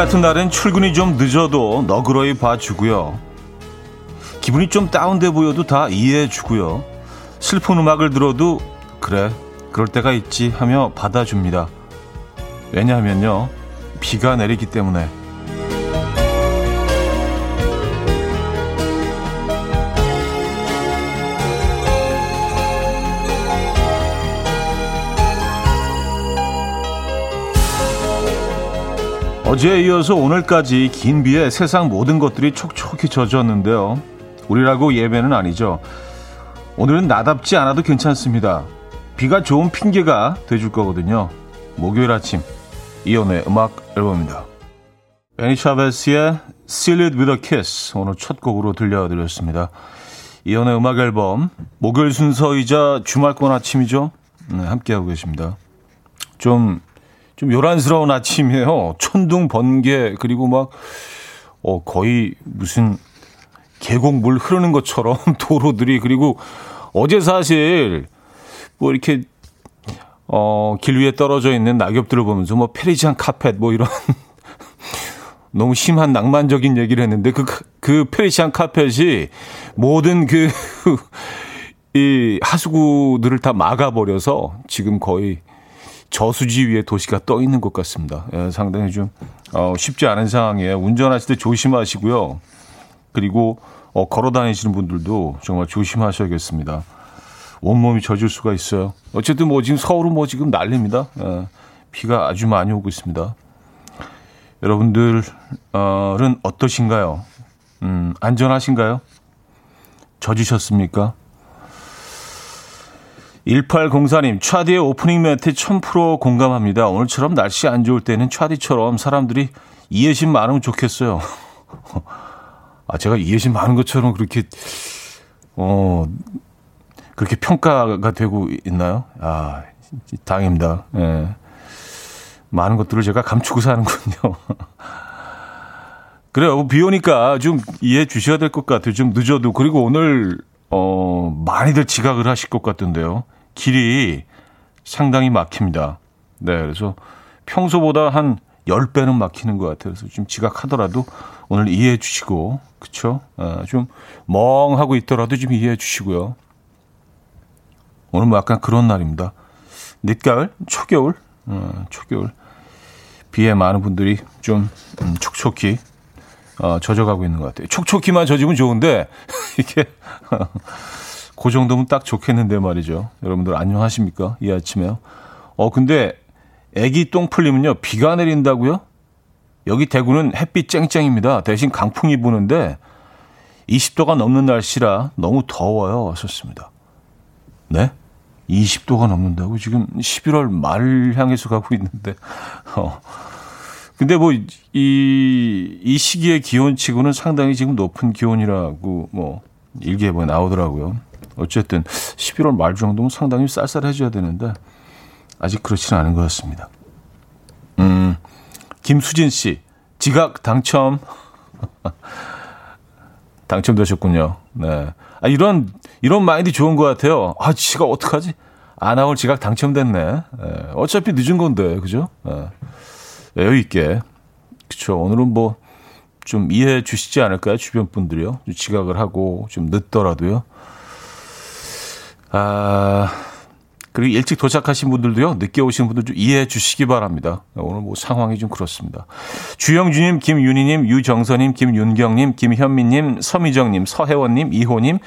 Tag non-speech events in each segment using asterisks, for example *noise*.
같은 날엔 출근이 좀 늦어도 너그러이 봐주고요. 기분이 좀 다운돼 보여도 다 이해해주고요. 슬픈 음악을 들어도 그래 그럴 때가 있지 하며 받아줍니다. 왜냐하면요 비가 내리기 때문에 어제에 이어서 오늘까지 긴 비에 세상 모든 것들이 촉촉히 젖었는데요. 우리라고 예배는 아니죠. 오늘은 나답지 않아도 괜찮습니다. 비가 좋은 핑계가 돼줄 거거든요. 목요일 아침 이연의 음악 앨범입니다. 베니 샤베스의 Seal It With A Kiss 오늘 첫 곡으로 들려드렸습니다. 이연의 음악 앨범 목요일 순서이자 주말권 아침이죠. 네, 함께하고 계십니다. 좀 좀 요란스러운 아침이에요. 천둥, 번개, 그리고 막, 어, 거의 무슨 계곡 물 흐르는 것처럼 *laughs* 도로들이, 그리고 어제 사실, 뭐 이렇게, 어, 길 위에 떨어져 있는 낙엽들을 보면서 뭐 페리지안 카펫 뭐 이런 *laughs* 너무 심한 낭만적인 얘기를 했는데 그, 그 페리시안 카펫이 모든 그, *laughs* 이 하수구들을 다 막아버려서 지금 거의 저수지 위에 도시가 떠 있는 것 같습니다. 예, 상당히 좀 어, 쉽지 않은 상황이에요. 운전하실 때 조심하시고요. 그리고 어, 걸어 다니시는 분들도 정말 조심하셔야겠습니다. 온몸이 젖을 수가 있어요. 어쨌든 뭐 지금 서울은 뭐 지금 난립니다. 예, 비가 아주 많이 오고 있습니다. 여러분들은 어떠신가요? 음, 안전하신가요? 젖으셨습니까? 1804님, 차디의 오프닝 멘트 1000% 공감합니다. 오늘처럼 날씨 안 좋을 때는 차디처럼 사람들이 이해심 많으면 좋겠어요. *laughs* 아, 제가 이해심 많은 것처럼 그렇게, 어, 그렇게 평가가 되고 있나요? 아, 다행입니다. 예. 많은 것들을 제가 감추고 사는군요. *laughs* 그래요. 비 오니까 좀 이해해 주셔야 될 것 같아요. 좀 늦어도. 그리고 오늘, 어, 많이들 지각을 하실 것 같던데요. 길이 상당히 막힙니다. 네, 그래서 평소보다 한 10배는 막히는 것 같아요. 그래서 좀 지각하더라도 오늘 이해해 주시고, 그쵸? 어, 좀 멍하고 있더라도 좀 이해해 주시고요. 오늘 뭐 약간 그런 날입니다. 늦가을, 초겨울, 어, 초겨울. 비에 많은 분들이 좀 음, 촉촉히 어, 젖어가고 있는 것 같아요. 촉촉히만 젖으면 좋은데 *laughs* 이게 그 정도면 딱 좋겠는데 말이죠. 여러분들 안녕하십니까? 이 아침에요. 어, 근데 애기 똥 풀리면요. 비가 내린다고요? 여기 대구는 햇빛 쨍쨍입니다. 대신 강풍이 부는데 20도가 넘는 날씨라 너무 더워요. 하셨습니다. 네? 20도가 넘는다고? 지금 11월 말 향해서 가고 있는데. *laughs* 어. 근데 뭐, 이, 이 시기의 기온치고는 상당히 지금 높은 기온이라고 뭐, 일기예보에 나오더라고요. 어쨌든 11월 말 정도면 상당히 쌀쌀해져야 되는데 아직 그렇지는 않은 것 같습니다. 음, 김수진 씨, 지각 당첨. *laughs* 당첨되셨군요. 네. 아, 이런, 이런 마인드 좋은 것 같아요. 아, 지각 어떡하지? 안 나올 지각 당첨됐네. 네. 어차피 늦은 건데, 그죠? 네. 여유 있게. 그쵸. 오늘은 뭐, 좀 이해해 주시지 않을까요? 주변 분들이요. 지각을 하고, 좀 늦더라도요. 아, 그리고 일찍 도착하신 분들도요, 늦게 오신 분들 좀 이해해 주시기 바랍니다. 오늘 뭐 상황이 좀 그렇습니다. 주영주님, 김윤희님, 유정선님, 김윤경님, 김현민님, 서미정님, 서혜원님, 이호님,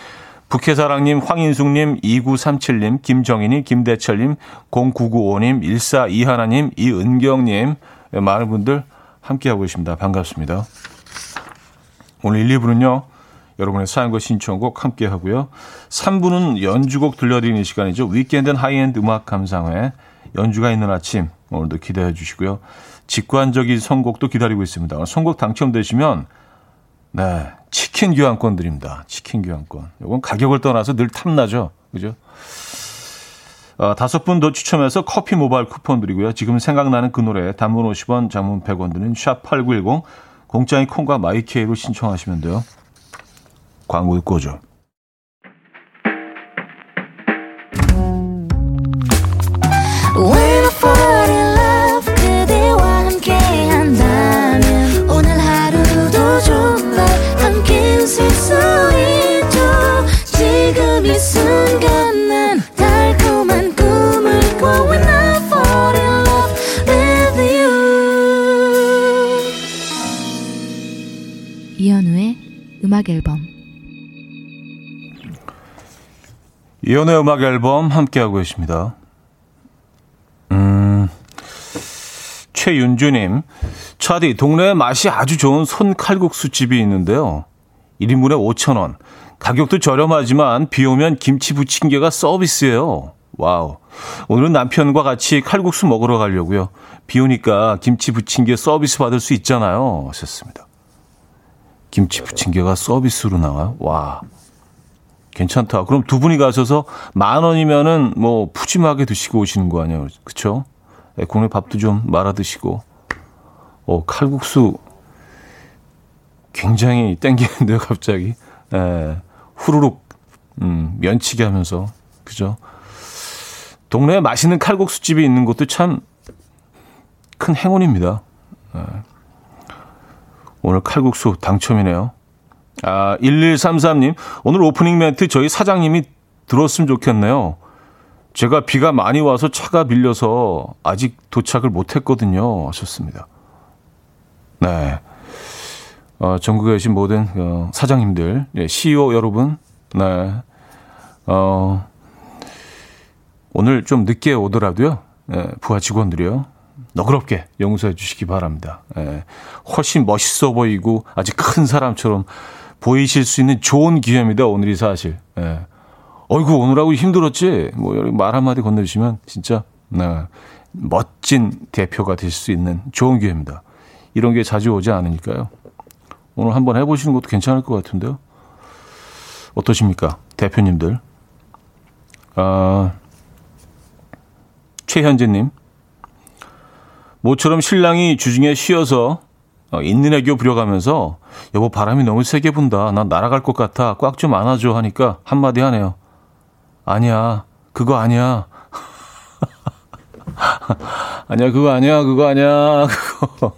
북해사랑님, 황인숙님, 2937님, 김정희님, 김대철님, 0995님, 1421님, 이은경님, 많은 분들 함께하고 계십니다. 반갑습니다. 오늘 1, 2부는요, 여러분의 사연과 신청곡 함께 하고요. 3부는 연주곡 들려드리는 시간이죠. weekend high-end 음악 감상회 연주가 있는 아침 오늘도 기대해 주시고요. 직관적인 선곡도 기다리고 있습니다. 선곡 당첨되시면 네 치킨 교환권 드립니다. 치킨 교환권. 이건 가격을 떠나서 늘 탐나죠. 그죠? 어, 다섯 분 더 추첨해서 커피 모바일 쿠폰 드리고요. 지금 생각나는 그 노래 단문 50원, 장문 100원 드는 샵8910 공짜인 콩과 마이케이로 신청하시면 돼요. 광고 듣고 오죠. 음악 앨범. 이현우의 음악 앨범 함께하고 계십니다. 음, 최윤주님, 차디, 동네에 맛이 아주 좋은 손칼국수 집이 있는데요. 1인분에 5,000원. 가격도 저렴하지만 비 오면 김치 부침개가 서비스예요. wow. 오늘은 남편과 같이 칼국수 먹으러 가려고요. 비 오니까 김치 부침개 서비스 받을 수 있잖아요. 하셨습니다. 김치 부침개가 서비스로 나와요? 와. 괜찮다. 그럼 두 분이 가셔서 만 원이면은 뭐 푸짐하게 드시고 오시는 거 아니에요? 그쵸? 네, 국내 밥도 좀 말아 드시고. 어, 칼국수 굉장히 땡기는데요, 갑자기. 예, 후루룩, 음, 면치기 하면서. 그죠? 동네에 맛있는 칼국수집이 있는 것도 참 큰 행운입니다. 예. 오늘 칼국수 당첨이네요. 아, 1133님, 오늘 오프닝 멘트 저희 사장님이 들었으면 좋겠네요. 제가 비가 많이 와서 차가 밀려서 아직 도착을 못 했거든요. 하셨습니다. 네. 어, 전국에 계신 모든 어, 사장님들, 예, CEO 여러분, 네. 어, 오늘 좀 늦게 오더라도요, 예, 부하 직원들이요. 너그럽게 용서해 주시기 바랍니다. 예, 훨씬 멋있어 보이고 아주 큰 사람처럼 보이실 수 있는 좋은 기회입니다. 오늘이 사실. 예. 어이구 오늘하고 힘들었지. 뭐말 한마디 건네주시면 진짜 네, 멋진 대표가 될 수 있는 좋은 기회입니다. 이런 게 자주 오지 않으니까요. 오늘 한번 해보시는 것도 괜찮을 것 같은데요. 어떠십니까, 대표님들? 아, 최현재님. 모처럼 신랑이 주중에 쉬어서 어, 있는 애교 부려가면서 여보 바람이 너무 세게 분다. 난 날아갈 것 같아. 꽉 좀 안아줘 하니까 한마디 하네요. 아니야. 그거 아니야. *laughs* 아니야. 그거 아니야. 그거 아니야. *laughs* 그거.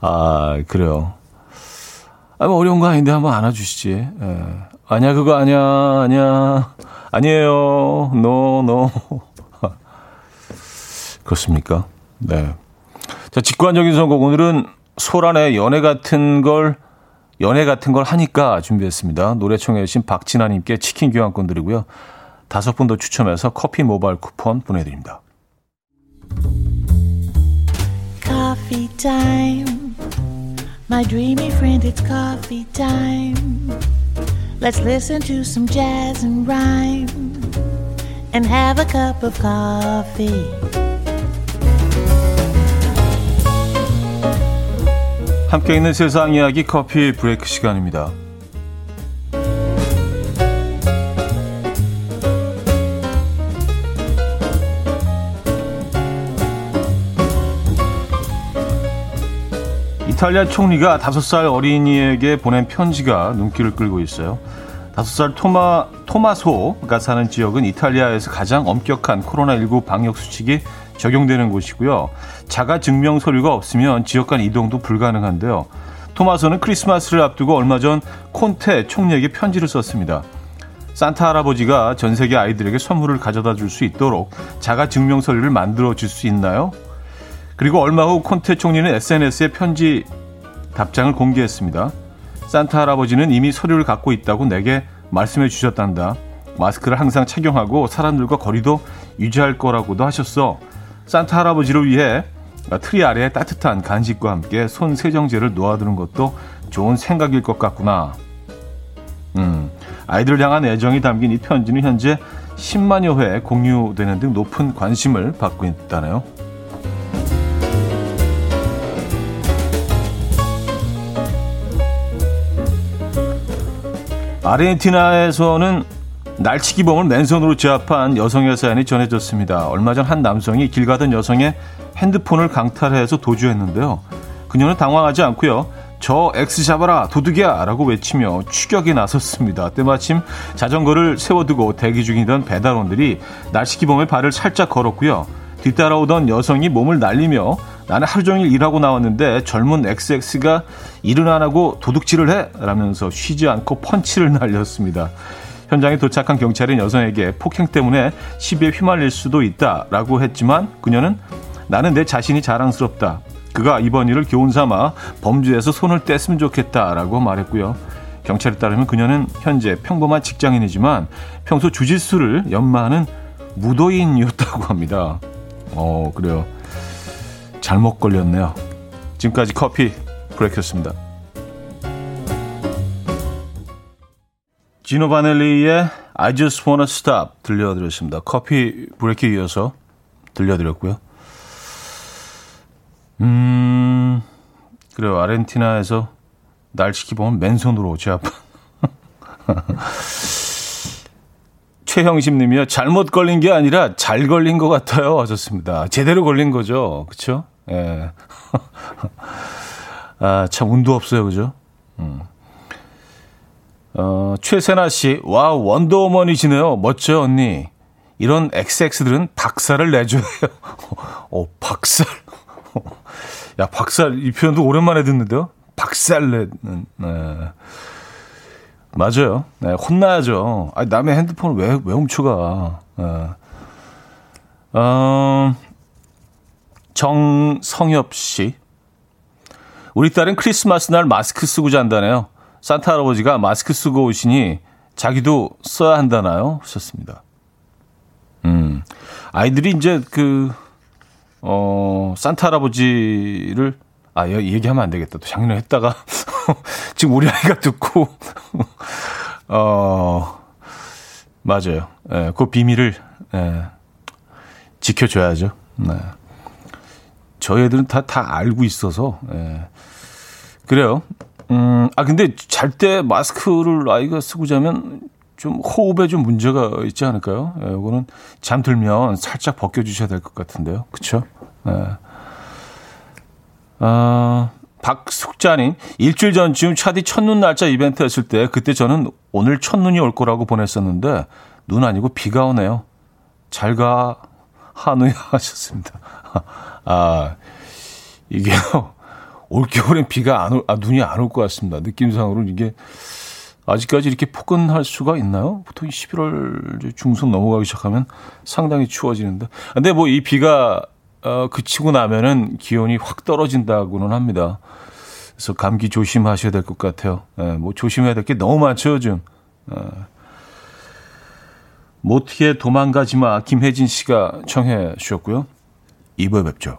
아, 그래요. 아, 뭐 어려운 거 아닌데 한번 안아주시지. 예. 아니야. 그거 아니야. 아니야. 아니에요. no, no. *laughs* 그렇습니까? 네. 자, 직관적인 선곡. 오늘은 소란의 연애 같은 걸, 연애 같은 걸 하니까 준비했습니다. 노래 청해 주신 박진아님께 치킨 교환권 드리고요. 다섯 분 더 추첨해서 커피 모바일 쿠폰 보내드립니다. Coffee time. My dreamy friend, it's coffee time. Let's listen to some jazz and rhyme and have a cup of coffee. 함께 있는 세상 이야기 커피 브레이크 시간입니다. 이탈리아 총리가 다섯 살 어린이에게 보낸 편지가 눈길을 끌고 있어요. 다섯 살 토마, 토마소가 사는 지역은 이탈리아에서 가장 엄격한 코로나19 방역 수칙이 적용되는 곳이고요. 자가 증명 서류가 없으면 지역 간 이동도 불가능한데요. 토마소는 크리스마스를 앞두고 얼마 전 콘테 총리에게 편지를 썼습니다. 산타 할아버지가 전 세계 아이들에게 선물을 가져다 줄 수 있도록 자가 증명 서류를 만들어 줄 수 있나요? 그리고 얼마 후 콘테 총리는 SNS에 편지 답장을 공개했습니다. 산타 할아버지는 이미 서류를 갖고 있다고 내게 말씀해 주셨단다. 마스크를 항상 착용하고 사람들과 거리도 유지할 거라고도 하셨어. 산타 할아버지를 위해 트리 아래에 따뜻한 간식과 함께 손 세정제를 놓아두는 것도 좋은 생각일 것 같구나. 음, 아이들을 향한 애정이 담긴 이 편지는 현재 10만여 회 공유되는 등 높은 관심을 받고 있다네요. 아르헨티나에서는 날치기범을 맨손으로 제압한 여성의 사연이 전해졌습니다. 얼마 전 한 남성이 길 가던 여성의 핸드폰을 강탈해서 도주했는데요. 그녀는 당황하지 않고요. 저 X 잡아라 도둑이야 라고 외치며 추격에 나섰습니다. 때마침 자전거를 세워두고 대기 중이던 배달원들이 날치기범의 발을 살짝 걸었고요. 뒤따라오던 여성이 몸을 날리며 나는 하루 종일 일하고 나왔는데 젊은 XX가 일은 안 하고 도둑질을 해 라면서 쉬지 않고 펀치를 날렸습니다. 현장에 도착한 경찰은 여성에게 폭행 때문에 시비에 휘말릴 수도 있다라고 했지만 그녀는 나는 내 자신이 자랑스럽다. 그가 이번 일을 교훈 삼아 범죄에서 손을 뗐으면 좋겠다라고 말했고요. 경찰에 따르면 그녀는 현재 평범한 직장인이지만 평소 주짓수를 연마하는 무도인이었다고 합니다. 어, 그래요. 잘못 걸렸네요. 지금까지 커피 브레이크였습니다. 지노 바넬리의 I Just Wanna Stop 들려드렸습니다. 커피 브레이크에 이어서 들려드렸고요. 음, 그래요. 아르헨티나에서 날치기 보면 맨손으로 제압. *laughs* 최형심 님이요. 잘못 걸린 게 아니라 잘 걸린 것 같아요. 하셨습니다. 제대로 걸린 거죠. 그쵸? 예. *laughs* 아, 참 운도 없어요. 그죠? 음. 어, 최세나 씨. 와, 원더우먼이시네요. 멋져, 언니. 이런 XX들은 박살을 내줘요. *laughs* 어, 박살. *laughs* 야, 박살. 이 표현도 오랜만에 듣는데요. 박살 내는, 네. 맞아요. 네, 혼나야죠. 아 남의 핸드폰을 왜, 왜 훔쳐가. 네. 어, 정성엽 씨. 우리 딸은 크리스마스 날 마스크 쓰고 잔다네요. 산타 할아버지가 마스크 쓰고 오시니 자기도 써야 한다나요? 하셨습니다. 음, 아이들이 이제 그, 어, 산타 할아버지를 아, 얘기하면 안 되겠다. 또 작년에 했다가 *laughs* 지금 우리 아이가 듣고 *laughs* 어 맞아요. 예, 그 비밀을 예, 지켜줘야죠. 네. 저희 애들은 다, 다 알고 있어서, 예. 그래요. 음, 아, 근데 잘 때 마스크를 아이가 쓰고 자면 좀 호흡에 좀 문제가 있지 않을까요? 예, 이거는 잠들면 살짝 벗겨 주셔야 될 것 같은데요. 그쵸? 예. 어, 박숙자님, 일주일 전쯤 차디 첫눈 날짜 이벤트 했을 때 그때 저는 오늘 첫눈이 올 거라고 보냈었는데 눈 아니고 비가 오네요. 잘 가, 한우야 *laughs* 하셨습니다. 아, 이게요. 올겨울엔 비가 안 올, 아, 눈이 안 올 것 같습니다. 느낌상으로 이게 아직까지 이렇게 포근할 수가 있나요? 보통 11월 중순 넘어가기 시작하면 상당히 추워지는데. 근데 뭐 이 비가 어, 그치고 나면은 기온이 확 떨어진다고는 합니다. 그래서 감기 조심하셔야 될 것 같아요. 예, 뭐 조심해야 될 게 너무 많죠, 요즘. 예. 못티에 도망가지 마. 김혜진 씨가 청해 주셨고요. 2부에 뵙죠.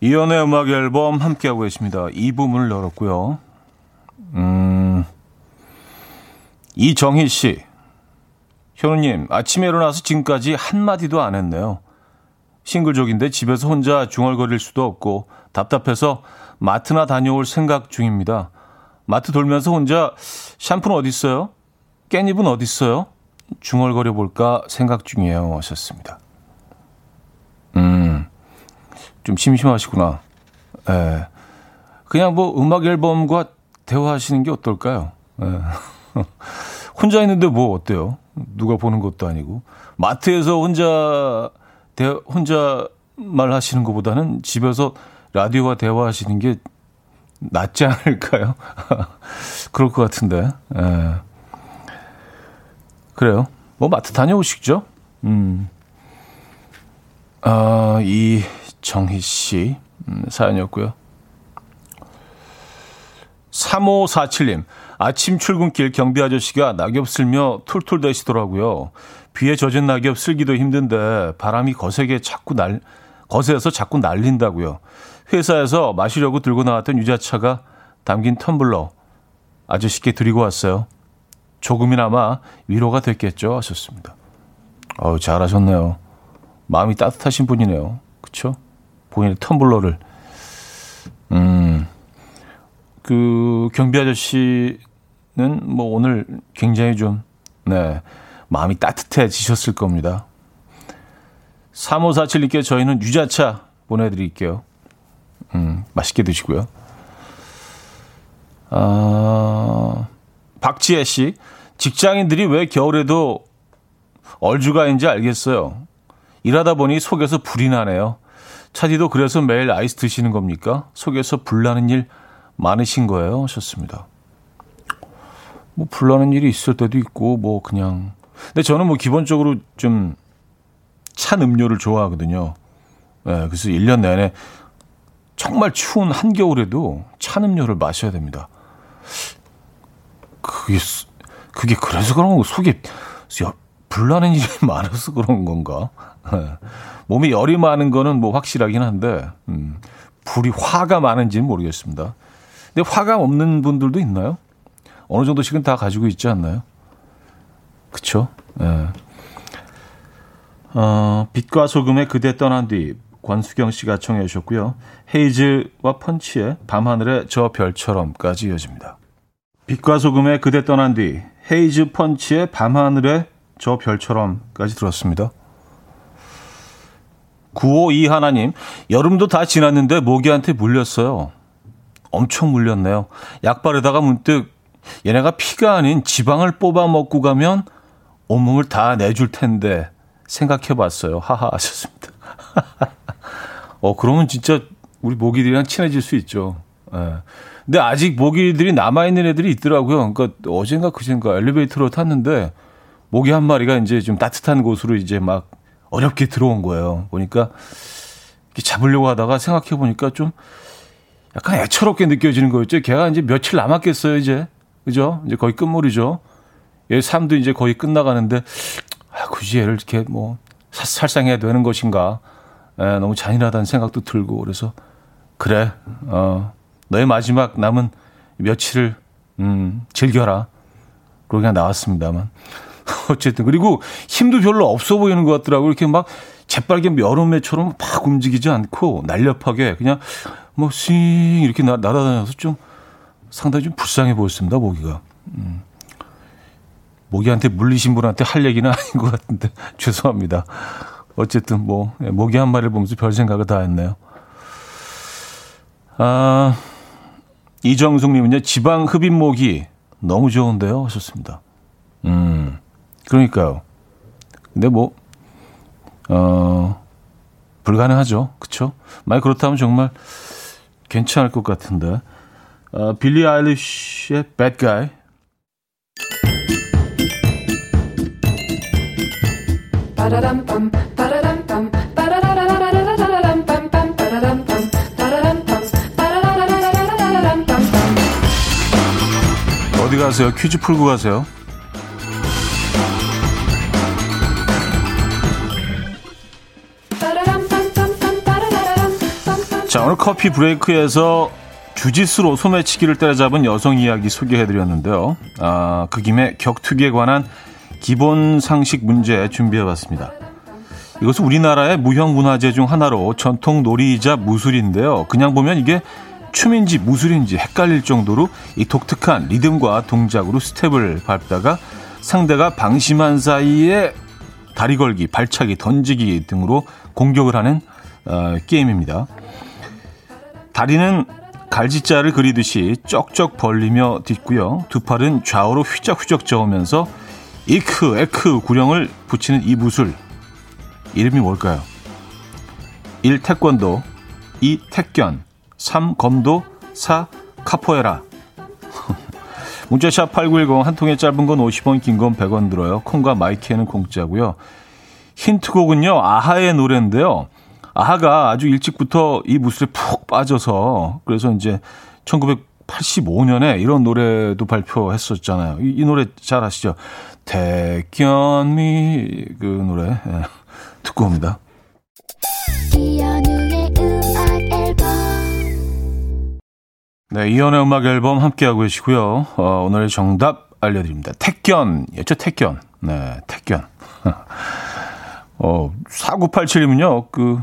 이연우의 음악 앨범 함께하고 계십니다. 이 부분을 열었고요. 음, 이정희 씨. 현우님, 아침에 일어나서 지금까지 한마디도 안 했네요. 싱글족인데 집에서 혼자 중얼거릴 수도 없고 답답해서 마트나 다녀올 생각 중입니다. 마트 돌면서 혼자 샴푸는 어디 있어요? 깻잎은 어디 있어요? 중얼거려 볼까 생각 중이에요. 하셨습니다. 음, 좀 심심하시구나. 예. 그냥 뭐 음악 앨범과 대화하시는 게 어떨까요? 예. *laughs* 혼자 있는데 뭐 어때요? 누가 보는 것도 아니고. 마트에서 혼자, 대, 혼자 말 하시는 것보다는 집에서 라디오와 대화하시는 게 낫지 않을까요? *laughs* 그럴 것 같은데. 예. 그래요. 뭐 마트 다녀오시죠? 음. 어, 이 정희 씨 음, 사연이었고요. 3547님, 아침 출근길 경비 아저씨가 낙엽 쓸며 툴툴 대시더라고요. 비에 젖은 낙엽 쓸기도 힘든데 바람이 거세게 자꾸 날, 거세서 자꾸 날린다고요. 회사에서 마시려고 들고 나왔던 유자차가 담긴 텀블러 아저씨께 드리고 왔어요. 조금이나마 위로가 됐겠죠? 하셨습니다. 어우, 잘하셨네요. 마음이 따뜻하신 분이네요. 그쵸? 본인의 텀블러를. 음, 그, 경비 아저씨는 뭐 오늘 굉장히 좀, 네, 마음이 따뜻해지셨을 겁니다. 3547님께 저희는 유자차 보내드릴게요. 음, 맛있게 드시고요. 아, 박지혜 씨, 직장인들이 왜 겨울에도 얼주가인지 알겠어요. 일하다 보니 속에서 불이 나네요. 차디도 그래서 매일 아이스 드시는 겁니까? 속에서 불나는 일 많으신 거예요? 하셨습니다. 뭐 불나는 일이 있을 때도 있고 뭐 그냥 근데 저는 뭐 기본적으로 좀 찬 음료를 좋아하거든요. 네, 그래서 1년 내내 정말 추운 한겨울에도 찬 음료를 마셔야 됩니다. 그게 그게 그래서 그런 거 속에 불나는 일이 *laughs* 많아서 그런 건가? 네. 몸에 열이 많은 거는 뭐 확실하긴 한데 음, 불이 화가 많은지는 모르겠습니다. 근데 화가 없는 분들도 있나요? 어느 정도씩은 다 가지고 있지 않나요? 그쵸? 예. 어, 빛과 소금의 그대 떠난 뒤 권수경 씨가 청해 주셨고요. 헤이즈와 펀치의 밤하늘의 저 별처럼까지 이어집니다. 빛과 소금의 그대 떠난 뒤 헤이즈 펀치의 밤하늘의 저 별처럼까지 들었습니다. 952 하나님, 여름도 다 지났는데 모기한테 물렸어요. 엄청 물렸네요. 약 바르다가 문득 얘네가 피가 아닌 지방을 뽑아 먹고 가면 온몸을 다 내줄 텐데 생각해 봤어요. 하하 하셨습니다. *laughs* 어, 그러면 진짜 우리 모기들이랑 친해질 수 있죠. 예. 근데 아직 모기들이 남아있는 애들이 있더라고요. 그러니까 어젠가 그젠가 엘리베이터로 탔는데 모기 한 마리가 이제 좀 따뜻한 곳으로 이제 막 어렵게 들어온 거예요. 보니까 이렇게 잡으려고 하다가 생각해 보니까 좀 약간 애처롭게 느껴지는 거였죠. 걔가 이제 며칠 남았겠어요, 이제. 그죠? 이제 거의 끝물이죠. 얘 삶도 이제 거의 끝나가는데, 아, 굳이 얘를 이렇게 뭐, 살상해야 되는 것인가. 에, 너무 잔인하다는 생각도 들고, 그래서, 그래, 어, 너의 마지막 남은 며칠을, 음, 즐겨라. 그러고 그냥 나왔습니다만. 어쨌든. 그리고 힘도 별로 없어 보이는 것 같더라고요. 이렇게 막 재빨개 여름에처럼 막 움직이지 않고 날렵하게 그냥 뭐, 싱, 이렇게 나, 날아다녀서 좀 상당히 좀 불쌍해 보였습니다, 모기가. 음. 모기한테 물리신 분한테 할 얘기는 *laughs* 아닌 것 같은데, *laughs* 죄송합니다. 어쨌든 뭐, 예, 모기 한 마리를 보면서 별 생각을 다 했네요. 아, 이정숙님은요, 지방 흡입 모기 너무 좋은데요? 하셨습니다. 음, 그러니까요. 근데 뭐, 어, 불가능하죠. 그쵸? 만약 그렇다면 정말 괜찮을 것 같은데. 어, 빌리 아일리쉬의 Bad Guy. 어디 가세요? 퀴즈 풀고 가세요. 자, 오늘 커피 브레이크에서 주짓수로 소매치기를 때려잡은 여성 이야기 소개해드렸는데요. 아, 그 김에 격투기에 관한 기본 상식 문제 준비해봤습니다. 이것은 우리나라의 무형 문화재 중 하나로 전통 놀이이자 무술인데요. 그냥 보면 이게 춤인지 무술인지 헷갈릴 정도로 이 독특한 리듬과 동작으로 스텝을 밟다가 상대가 방심한 사이에 다리 걸기, 발차기, 던지기 등으로 공격을 하는 어, 게임입니다. 다리는 갈지자를 그리듯이 쩍쩍 벌리며 딛고요. 두 팔은 좌우로 휘적휘적 저으면서 이크, 에크 구령을 붙이는 이 무술. 이름이 뭘까요? 1. 태권도 2. 택견 3. 검도 4. 카포에라 *laughs* 문자샵 8910 한 통에 짧은 건 50원 긴 건 100원 들어요. 콩과 마이키에는 공짜고요. 힌트곡은요. 아하의 노래인데요. 아하가 아주 일찍부터 이 무술에 푹 빠져서 그래서 이제 1985년에 이런 노래도 발표했었잖아요. 이, 이 노래 잘 아시죠? 태견미 그 노래 예, 듣고 옵니다. 네, 이연의 음악 앨범 함께하고 계시고요. 어, 오늘의 정답 알려드립니다. 택견이었죠, 택견. 네, 택견. *laughs* 어, 4987이면요, 그,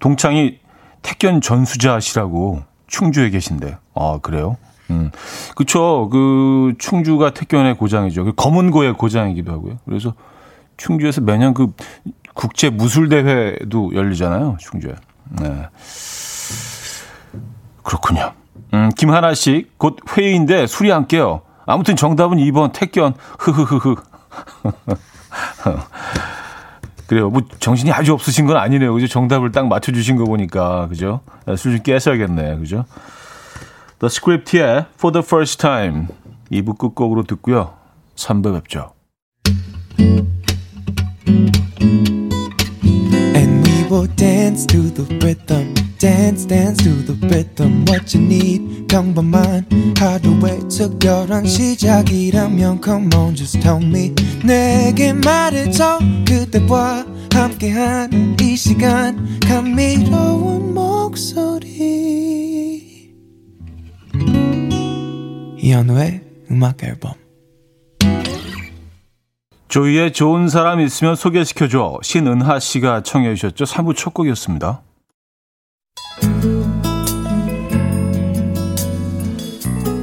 동창이 택견 전수자시라고 충주에 계신데. 아, 그래요? 음. 그쵸. 그, 충주가 택견의 고장이죠. 그 검은고의 고장이기도 하고요. 그래서 충주에서 매년 그 국제 무술대회도 열리잖아요. 충주에. 네. 그렇군요. 음, 김하나 씨, 곧 회의인데 술이 안 깨요. 아무튼 정답은 2번 택견. 흐흐흐흐. *laughs* 그래요. 뭐 정신이 아주 없으신 건 아니네요. 그죠? 정답을 딱 맞춰 주신 거 보니까. 그죠? 아, 술좀 깨셔야겠네. 그죠? The Script의 For the First Time 2부 끝곡으로 듣고요. 3부 뵙죠. And we will dance to the rhythm dance dance to the rhythm what you need. 평범한 하루의 특별한 시작이라면 come on just tell me. 내게 말해줘 그대와 함께한 이 시간. 감미로운 목소리. 이현우의 음악 앨범. 조이의 좋은 사람 있으면 소개시켜줘. 신은하 씨가 청해 주셨죠. 3부 첫 곡이었습니다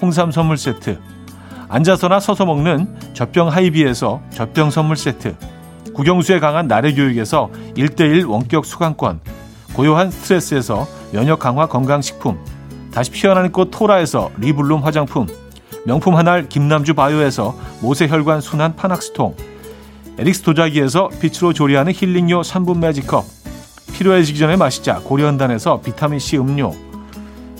홍삼 선물 세트, 앉아서나 서서 먹는 젖병 하이비에서 젖병 선물 세트, 국영수에 강한 나래 교육에서 1대1 원격 수강권, 고요한 스트레스에서 면역 강화 건강식품, 다시 피어나는 꽃 토라에서 리블룸 화장품, 명품 한알 김남주 바이오에서 모세혈관 순환 파낙스통, 에릭스 도자기에서 빛으로 조리하는 힐링요 3분 매직컵, 필요해지기 전에 마시자 고려한단에서 비타민C 음료,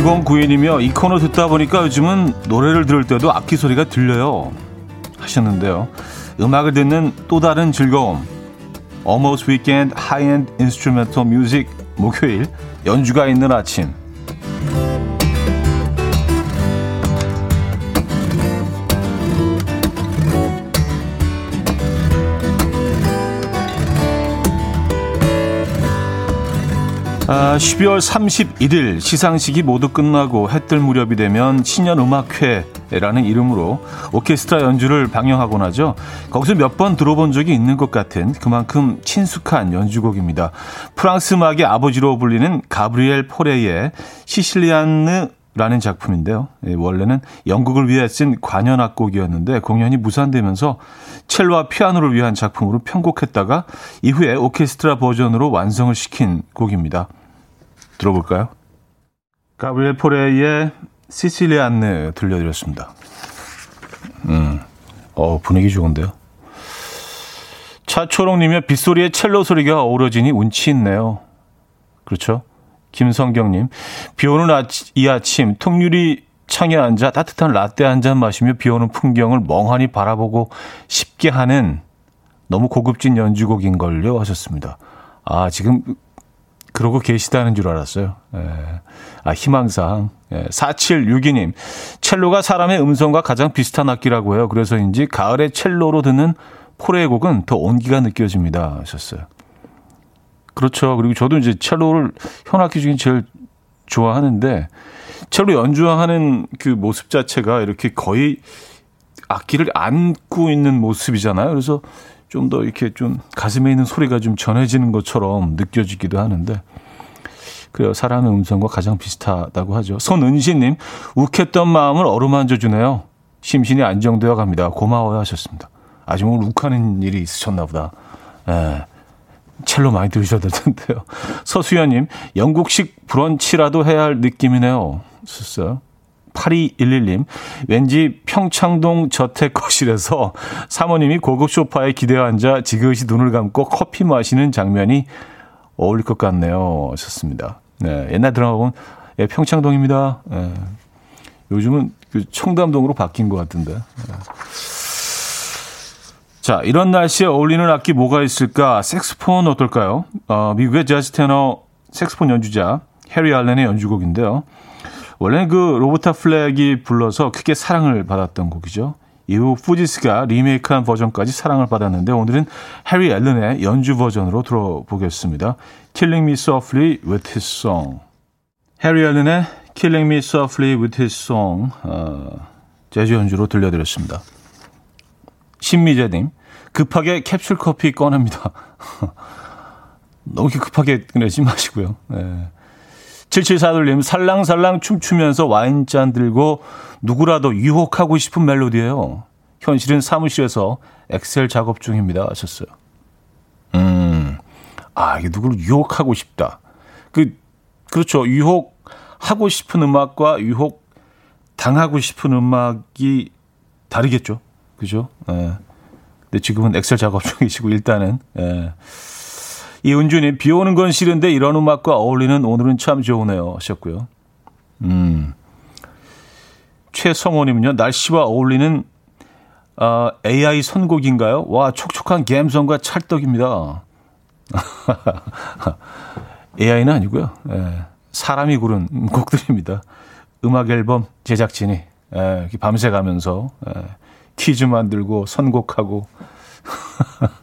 구인이며 이 코너 듣다 보니까 요즘은 노래를 들을 때도 악기 소리가 들려요 하셨는데요. 음악을 듣는 또 다른 즐거움. Almost Weekend High-End Instrumental Music 목요일 연주가 있는 아침. 아, 12월 31일 시상식이 모두 끝나고 해 뜰 무렵이 되면 신년음악회라는 이름으로 오케스트라 연주를 방영하곤 하죠. 거기서 몇 번 들어본 적이 있는 것 같은 그만큼 친숙한 연주곡입니다. 프랑스 음악의 아버지로 불리는 가브리엘 포레의 시실리안느 라는 작품인데요. 예, 원래는 영국을 위해 쓴 관현악곡이었는데 공연이 무산되면서 첼로와 피아노를 위한 작품으로 편곡했다가 이후에 오케스트라 버전으로 완성을 시킨 곡입니다. 들어볼까요? 가브리엘 포레의 시실리안네 들려드렸습니다. 음, 어, 분위기 좋은데요. 차초롱님의 빗소리에 첼로 소리가 어우러지니 운치 있네요. 그렇죠? 김성경님, 비 오는 아치, 이 아침 통유리 창에 앉아 따뜻한 라떼 한 잔 마시며 비 오는 풍경을 멍하니 바라보고 싶게 하는 너무 고급진 연주곡인걸요 하셨습니다. 아, 지금 그러고 계시다는 줄 알았어요. 예. 아, 희망상. 예. 4762님. 첼로가 사람의 음성과 가장 비슷한 악기라고 해요. 그래서인지 가을에 첼로로 듣는 포레의 곡은 더 온기가 느껴집니다. 하셨어요. 그렇죠. 그리고 저도 이제 첼로를 현악기 중에 제일 좋아하는데 첼로 연주하는 그 모습 자체가 이렇게 거의 악기를 안고 있는 모습이잖아요. 그래서 좀 더 이렇게 좀 가슴에 있는 소리가 좀 전해지는 것처럼 느껴지기도 하는데 그래요. 사람의 음성과 가장 비슷하다고 하죠. 손은시님, 욱했던 마음을 어루만져 주네요. 심신이 안정되어 갑니다. 고마워요 하셨습니다. 아직 오늘 욱하는 일이 있으셨나 보다. 예. 첼로 많이 들으셔야 될 텐데요. 서수연님, 영국식 브런치라도 해야 할 느낌이네요. 썼어요. 8211님, 왠지 평창동 저택 거실에서 사모님이 고급 소파에 기대어 앉아 지그시 눈을 감고 커피 마시는 장면이 어울릴 것 같네요. 하셨습니다. 네, 옛날 드라마 보면, 예, 평창동입니다. 예. 요즘은 그 청담동으로 바뀐 것 같은데. 예. 자, 이런 날씨에 어울리는 악기 뭐가 있을까? 색스폰 어떨까요? 어, 미국의 재즈 테너 색소폰 연주자 해리 앨런의 연주곡인데요. 원래 그 로버타 플렉이 불러서 크게 사랑을 받았던 곡이죠. 이후 푸지스가 리메이크한 버전까지 사랑을 받았는데 오늘은 해리 앨런의 연주 버전으로 들어보겠습니다. Killing Me Softly with His Song. 해리 앨런의 Killing Me Softly with His Song 어, 재즈 연주로 들려드렸습니다. 신미재님, 급하게 캡슐 커피 꺼냅니다. *laughs* 너무 급하게 꺼내지 마시고요. 네. 7741님, 살랑살랑 춤추면서 와인잔 들고 누구라도 유혹하고 싶은 멜로디예요. 현실은 사무실에서 엑셀 작업 중입니다. 하셨어요. 음, 아, 이게 누구를 유혹하고 싶다. 그, 그렇죠. 유혹하고 싶은 음악과 유혹 당하고 싶은 음악이 다르겠죠. 그죠? 예. 근데 지금은 엑셀 작업 중이시고, 일단은, 예. 이은주님, 비 오는 건 싫은데 이런 음악과 어울리는 오늘은 참 좋으네요. 하셨고요. 음. 최성호님은요, 날씨와 어울리는 어, AI 선곡인가요? 와, 촉촉한 갬성과 찰떡입니다. *laughs* AI는 아니고요. 예, 사람이 고른 곡들입니다. 음악 앨범 제작진이 예, 밤새 가면서 예, 퀴즈 만들고 선곡하고 *laughs*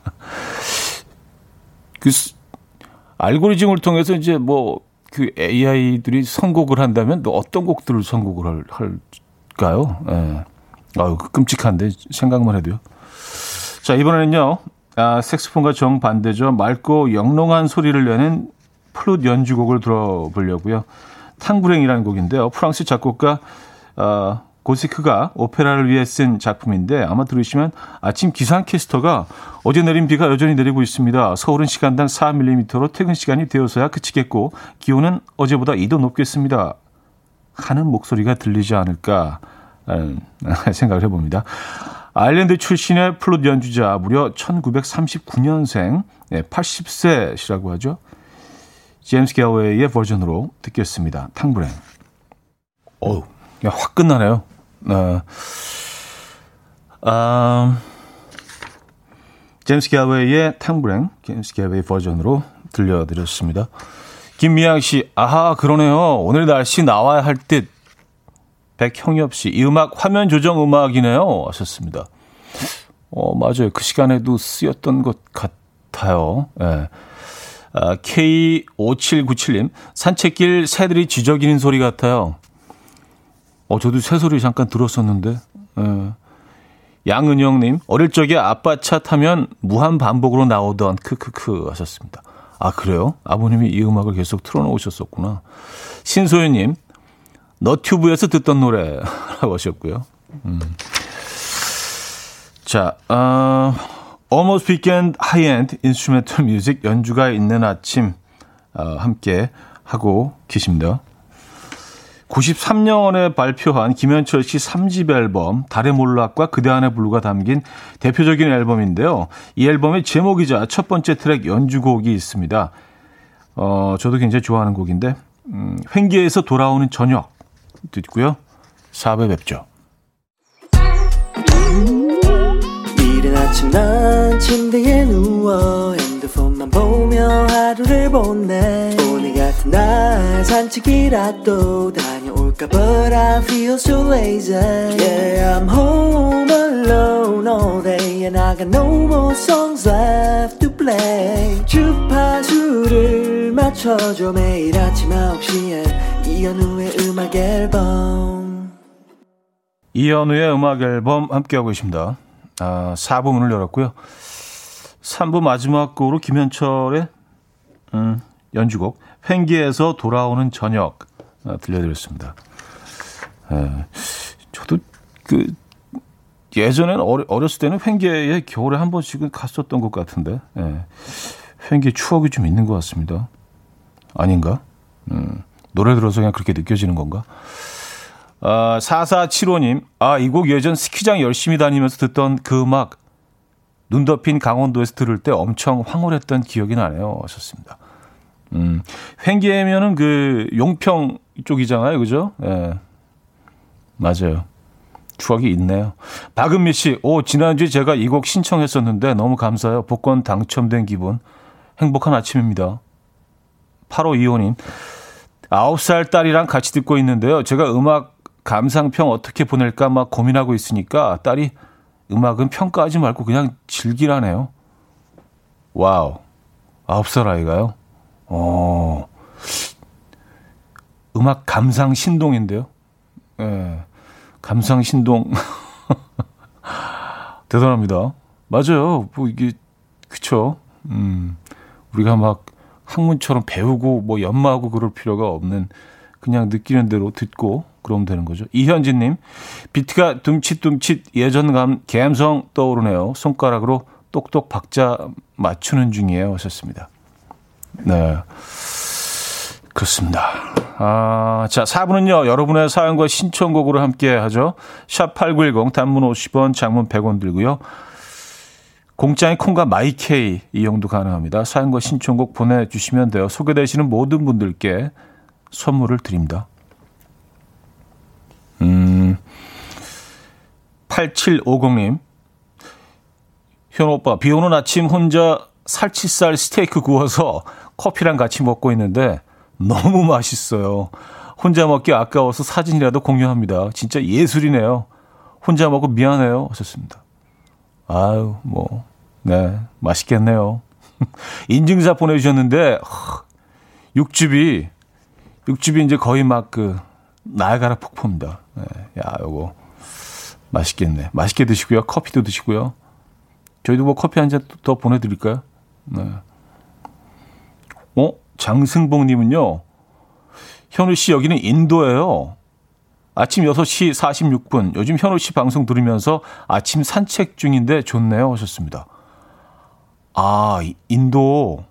그 알고리즘을 통해서 이제 뭐 그 AI들이 선곡을 한다면 또 어떤 곡들을 선곡을 할, 할까요? 예. 아유, 끔찍한데 생각만 해도요. 자, 이번에는요. 아, 색스폰과 정반대죠. 맑고 영롱한 소리를 내는 플룻 연주곡을 들어보려고요. 탕구랭이라는 곡인데요. 프랑스 작곡가 아, 고시크가 오페라를 위해 쓴 작품인데 아마 들으시면 아침 기상캐스터가 어제 내린 비가 여전히 내리고 있습니다. 서울은 시간당 4mm로 퇴근 시간이 되어서야 그치겠고 기온은 어제보다 2도 높겠습니다. 하는 목소리가 들리지 않을까 *laughs* 생각을 해봅니다. 아일랜드 출신의 플룻 연주자 무려 1939년생 80세시라고 하죠. 제임스 갤웨이의 버전으로 듣겠습니다. 탕브랭. 어우, 확 끝나네요. 어, 아, 제임스 갤웨이의 탕브랭, 제임스 갤웨이 버전으로 들려드렸습니다. 김미양 씨, 아하, 그러네요. 오늘 날씨 나와야 할 듯. 백형엽 씨, 이 음악 화면 조정 음악이네요. 하셨습니다. 어, 맞아요. 그 시간에도 쓰였던 것 같아요. 예. 네. 아, K5797님, 산책길 새들이 지저귀는 소리 같아요. 어, 저도 새소리 잠깐 들었었는데. 예. 양은영님, 어릴 적에 아빠 차 타면 무한 반복으로 나오던 크크크 하셨습니다. 아, 그래요? 아버님이 이 음악을 계속 틀어놓으셨었구나. 신소연님, 너튜브에서 듣던 노래라고 *laughs* 하셨고요. 음. 자, 어, Almost Weekend High-End Instrumental Music 연주가 있는 아침 어, 함께 하고 계십니다. 93년에 발표한 김현철 씨 3집 앨범 달의 몰락과 그대 안의 블루가 담긴 대표적인 앨범인데요. 이 앨범의 제목이자 첫 번째 트랙 연주곡이 있습니다. 어, 저도 굉장히 좋아하는 곡인데 음, 횡계에서 돌아오는 저녁 듣고요. 4배 뵙죠. 이른 아침 난 침대에 누워 핸드폰만 보며 하루를 보내 오늘 같은 날 산책이라도 다 볼까 But I feel so lazy Yeah I'm home alone all day And I got no more songs left to play 주파수를 맞춰줘 매일 아침 9시에 이현우의 음악 앨범 이현우의 음악 앨범 함께하고 계십니다. 아, 4부 문을 열었고요. 3부 마지막 곡으로 김현철의 음, 연주곡 횡기에서 돌아오는 저녁 아, 들려드렸습니다. 예, 저도 그 어려, 어렸을 때는 횡계에 겨울에 한 번씩은 갔었던 것 같은데 예, 횡계 추억이 좀 있는 것 같습니다. 아닌가? 음, 노래 들어서 그냥 그렇게 느껴지는 건가? 아, 4475님, 아, 이 곡 예전 스키장 열심히 다니면서 듣던 그 음악, 눈 덮인 강원도에서 들을 때 엄청 황홀했던 기억이 나네요. 하셨습니다. 음, 횡계면은 그 용평 쪽이잖아요. 그죠? 예. 네. 맞아요. 추억이 있네요. 박은미 씨, 오, 지난주에 제가 이 곡 신청했었는데 너무 감사해요. 복권 당첨된 기분. 행복한 아침입니다. 8525님, 9살 딸이랑 같이 듣고 있는데요. 제가 음악 감상평 어떻게 보낼까 막 고민하고 있으니까 딸이 음악은 평가하지 말고 그냥 즐기라네요. wow. 아홉 살 아이가요? 어. 음악 감상 신동인데요. 예. 네. 감상 신동. *laughs* 대단합니다. 맞아요. 뭐 이게 그쵸. 음. 우리가 막 학문처럼 배우고 뭐 연마하고 그럴 필요가 없는 그냥 느끼는 대로 듣고 그러면 되는 거죠. 이현진님, 비트가 둠칫둠칫 예전감 감성 떠오르네요. 손가락으로 똑똑 박자 맞추는 중이에요. 하셨습니다. 네. 그렇습니다. 아, 자, 4분은요, 여러분의 사연과 신청곡으로 함께 하죠. 샵8910, 단문 50원, 장문 100원 들고요. 공짜인 콩과 마이케이 이용도 가능합니다. 사연과 신청곡 보내주시면 돼요. 소개되시는 모든 분들께 선물을 드립니다. 음, 8750님. 현 오빠, 비 오는 아침 혼자 살치살 스테이크 구워서 커피랑 같이 먹고 있는데 너무 맛있어요. 혼자 먹기 아까워서 사진이라도 공유합니다. 진짜 예술이네요. 혼자 먹고 미안해요. 하셨습니다. 아유, 뭐, 네, 맛있겠네요. *laughs* 인증사 보내주셨는데, 육즙이, 육즙이 이제 거의 막 그, 나야가라 폭포입니다. 네, 야, 요거 맛있겠네. 맛있게 드시고요. 커피도 드시고요. 저희도 뭐 커피 한 잔 더 보내드릴까요? 네. 어? 장승봉님은요. 현우 씨 여기는 인도예요. 아침 6시 46분. 요즘 현우 씨 방송 들으면서 아침 산책 중인데 좋네요. 하셨습니다. 아, 인도.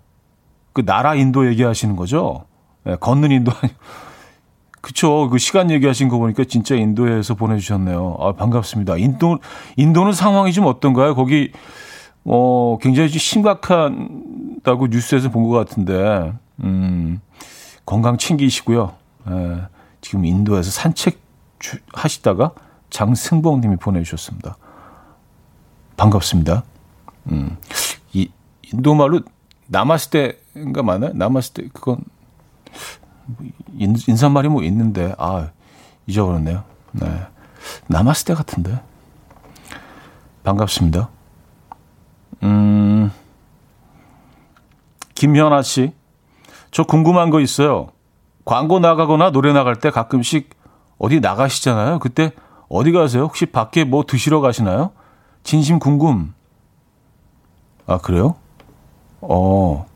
그 나라 인도 얘기하시는 거죠? 네, 걷는 인도 *laughs* 그쵸. 그 시간 얘기하신 거 보니까 진짜 인도에서 보내주셨네요. 아, 반갑습니다. 인도, 인도는 상황이 좀 어떤가요? 거기, 어, 굉장히 심각하다고 뉴스에서 본 것 같은데, 음, 건강 챙기시고요. 예, 지금 인도에서 산책 주, 하시다가 장승봉 님이 보내주셨습니다. 반갑습니다. 음, 이, 인도 말로 남았을 때인가 맞나요? 남았을 때, 그건 인, 인사말이 뭐 있는데, 아, 잊어버렸네요. 네. 남았을 때 같은데. 반갑습니다. 음, 김현아 씨. 저 궁금한 거 있어요. 광고 나가거나 노래 나갈 때 가끔씩 어디 나가시잖아요. 그때 어디 가세요? 혹시 밖에 뭐 드시러 가시나요? 진심 궁금. 아, 그래요? 어.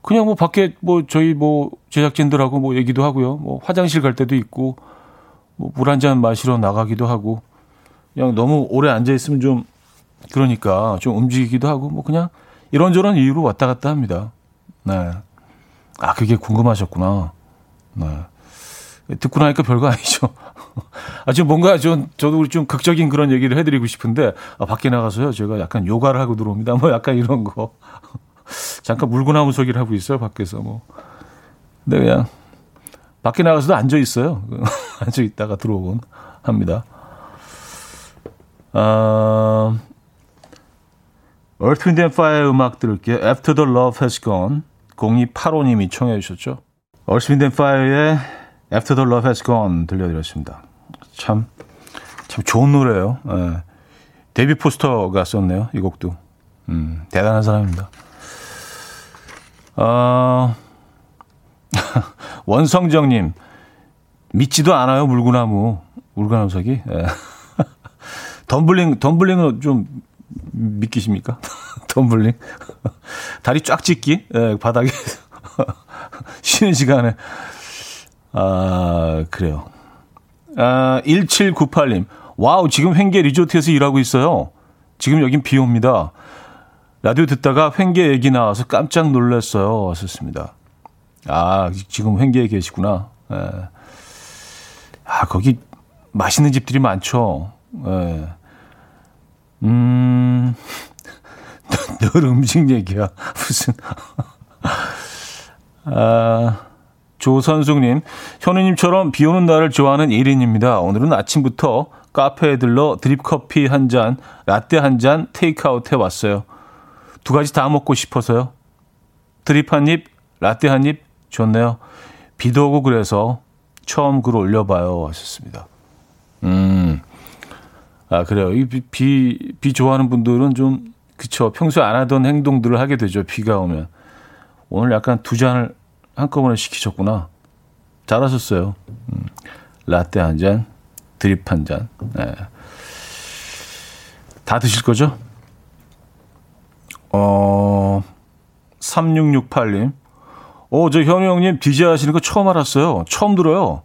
그냥 뭐 밖에 뭐 저희 뭐 제작진들하고 뭐 얘기도 하고요. 뭐 화장실 갈 때도 있고 뭐 물 한 잔 마시러 나가기도 하고 그냥 너무 오래 앉아 있으면 좀 그러니까 좀 움직이기도 하고 뭐 그냥 이런저런 이유로 왔다 갔다 합니다. 네. 아, 그게 궁금하셨구나. 네. 듣고 나니까 별거 아니죠. *laughs* 아, 지금 뭔가 좀, 저도 우리 좀 극적인 그런 얘기를 해드리고 싶은데, 아, 밖에 나가서요. 제가 약간 요가를 하고 들어옵니다. 뭐 약간 이런 거. *laughs* 잠깐 물구나무 소기를 하고 있어요, 밖에서 뭐. 근데 그냥 밖에 나가서도 앉아 있어요. *laughs* 앉아 있다가 들어오곤 합니다. 아, and Fire 음악 들을게요. After the Love Has Gone. 0285님이 청해 주셨죠. Wind and Fire의 After the Love Has Gone 들려드렸습니다. 참, 참 좋은 노래예요. 네. 데뷔 포스터가 썼네요. 이 곡도. 음, 대단한 사람입니다. 어, *laughs* 원성정님, 믿지도 않아요, 물구나무. 울가노석이? 예. *laughs* 덤블링, 덤블링은 좀 믿기십니까? *laughs* 덤블링? 다리 쫙 찢기? 예, 바닥에. *laughs* 쉬는 시간에. 아, 그래요. 아, 1798님. wow, 지금 횡계 리조트에서 일하고 있어요. 지금 여긴 비 옵니다. 라디오 듣다가 횡계 얘기 나와서 깜짝 놀랐어요. 왔었습니다. 아, 지금 횡계에 계시구나. 예. 아, 거기 맛있는 집들이 많죠. 예. 음, 늘 음식 얘기야. *laughs* 무슨. 아, 조선숙님, 현우님처럼 비 오는 날을 좋아하는 1인입니다. 오늘은 아침부터 카페에 들러 드립커피 한 잔, 라떼 한 잔 테이크아웃 해왔어요. 두 가지 다 먹고 싶어서요. 드립 한 입, 라떼 한 입, 좋네요. 비도 오고 그래서 처음 글 올려봐요. 하셨습니다. 음, 아, 그래요. 이 비, 비, 비 좋아하는 분들은 좀, 그쵸. 평소에 안 하던 행동들을 하게 되죠. 비가 오면. 오늘 약간 두 잔을 한꺼번에 시키셨구나. 잘하셨어요. 음, 라떼 한 잔, 드립 한 잔. 네. 다 드실 거죠? 어, 3668님. 어, 저 현우 형님 DJ 하시는 거 처음 알았어요. 처음 들어요.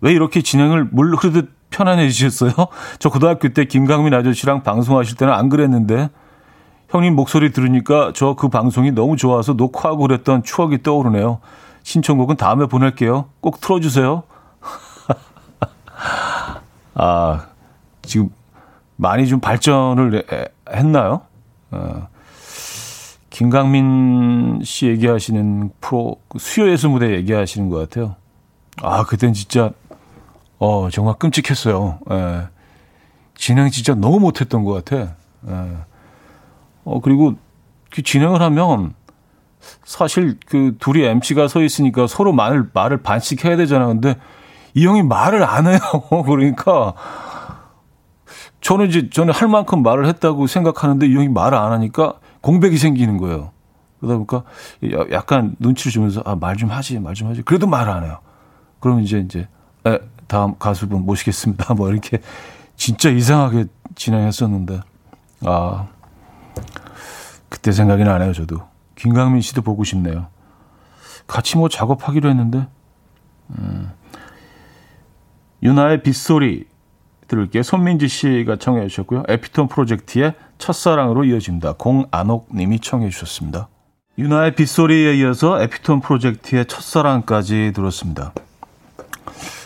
왜 이렇게 진행을 물 흐르듯 편안해지셨어요? *laughs* 저 고등학교 때 김강민 아저씨랑 방송하실 때는 안 그랬는데 형님 목소리 들으니까 저 그 방송이 너무 좋아서 녹화하고 그랬던 추억이 떠오르네요. 신청곡은 다음에 보낼게요. 꼭 틀어주세요. *laughs* 아, 지금 많이 좀 발전을 했나요? 어, 김강민 씨 얘기하시는 프로 그 수요예술 무대 얘기하시는 것 같아요. 아, 그땐 진짜 어 정말 끔찍했어요. 예. 진행 진짜 너무 못했던 것 같아. 예. 어 그리고 그 진행을 하면 사실 그 둘이 MC가 서 있으니까 서로 말을 말을 반씩 해야 되잖아. 근데 이 형이 말을 안 해요. *laughs* 그러니까 저는 이제 저는 할 만큼 말을 했다고 생각하는데 이 형이 말을 안 하니까 공백이 생기는 거예요. 그러다 보니까 약간 눈치를 주면서 아, 말 좀 하지, 말 좀 하지. 그래도 말안 해요. 그러면 이제 이제 에, 다음 가수분 모시겠습니다. *laughs* 뭐 이렇게 진짜 이상하게 진행했었는데 아 그때 생각이 나네요. 저도 김강민 씨도 보고 싶네요. 같이 뭐 작업하기로 했는데 음. 유나의 빗소리 들을게요. 손민지 씨가 청해 주셨고요. 에피톤 프로젝트의 첫사랑으로 이어집니다. 공안옥 님이 청해 주셨습니다. 유나의 빗소리에 이어서 에피톤 프로젝트의 첫사랑까지 들었습니다.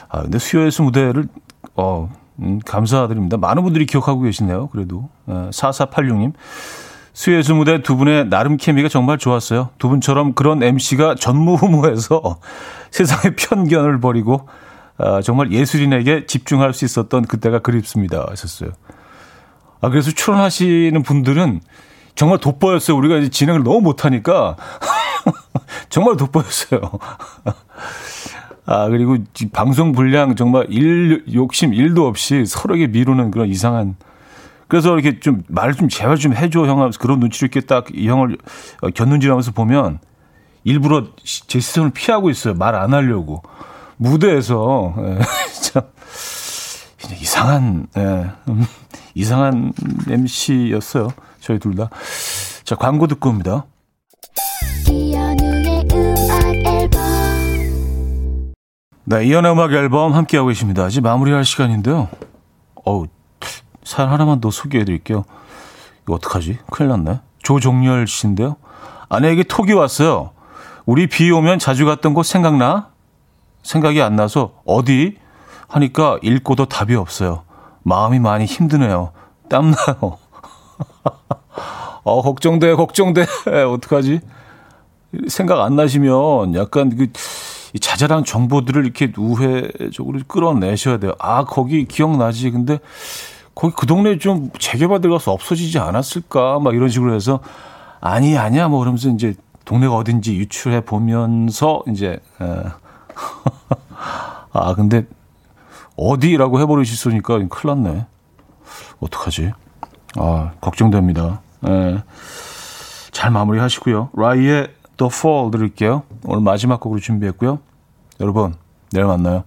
아, 근데 수요예수 무대를, 어, 음, 감사드립니다. 많은 분들이 기억하고 계시네요. 그래도. 어, 4486님. 수요예수 무대 두 분의 나름 케미가 정말 좋았어요. 두 분처럼 그런 MC가 전무후무해서 *laughs* 세상의 편견을 버리고 어, 정말 예술인에게 집중할 수 있었던 그때가 그립습니다. 하셨어요. 아, 그래서 출연하시는 분들은 정말 돋보였어요. 우리가 이제 진행을 너무 못하니까. *laughs* 정말 돋보였어요. *laughs* 아, 그리고 방송 분량 정말 일, 욕심 일도 없이 서로에게 미루는 그런 이상한. 그래서 이렇게 좀 말 좀 제발 좀 해줘, 형 하면서 그런 눈치를 이렇게 딱 이 형을 견눈질하면서 보면 일부러 제 시선을 피하고 있어요. 말 안 하려고. 무대에서. *laughs* 예, 참. 이상한, 예, 음, 이상한 MC였어요. 저희 둘 다. 자, 광고 듣고 옵니다. 네, 이연의 음악 앨범 함께하고 계십니다. 이제 마무리할 시간인데요. 어우, 사연 하나만 더 소개해 드릴게요. 이거 어떡하지? 큰일 났네. 조종열 씨인데요. 아내에게 톡이 왔어요. 우리 비 오면 자주 갔던 곳 생각나? 생각이 안 나서 어디? 하니까 읽고도 답이 없어요. 마음이 많이 힘드네요. 땀나요. *laughs* 어, 걱정돼, 걱정돼. *laughs* 어떡하지? 생각 안 나시면 약간 그 자잘한 정보들을 이렇게 우회적으로 끌어내셔야 돼요. 아, 거기 기억나지? 근데 거기 그 동네 좀 재개발 들어가서 없어지지 않았을까? 막 이런 식으로 해서 아니, 아니야. 뭐 그러면서 이제 동네가 어딘지 유출해 보면서 이제, 에. *laughs* 아, 근데 어디라고 해버리실 수니까 큰일 났네. 어떡하지? 아, 걱정됩니다. 예. 잘 마무리 하시고요. 라이의 Fall 들을게요. 오늘 마지막 곡으로 준비했고요. 여러분, 내일 만나요.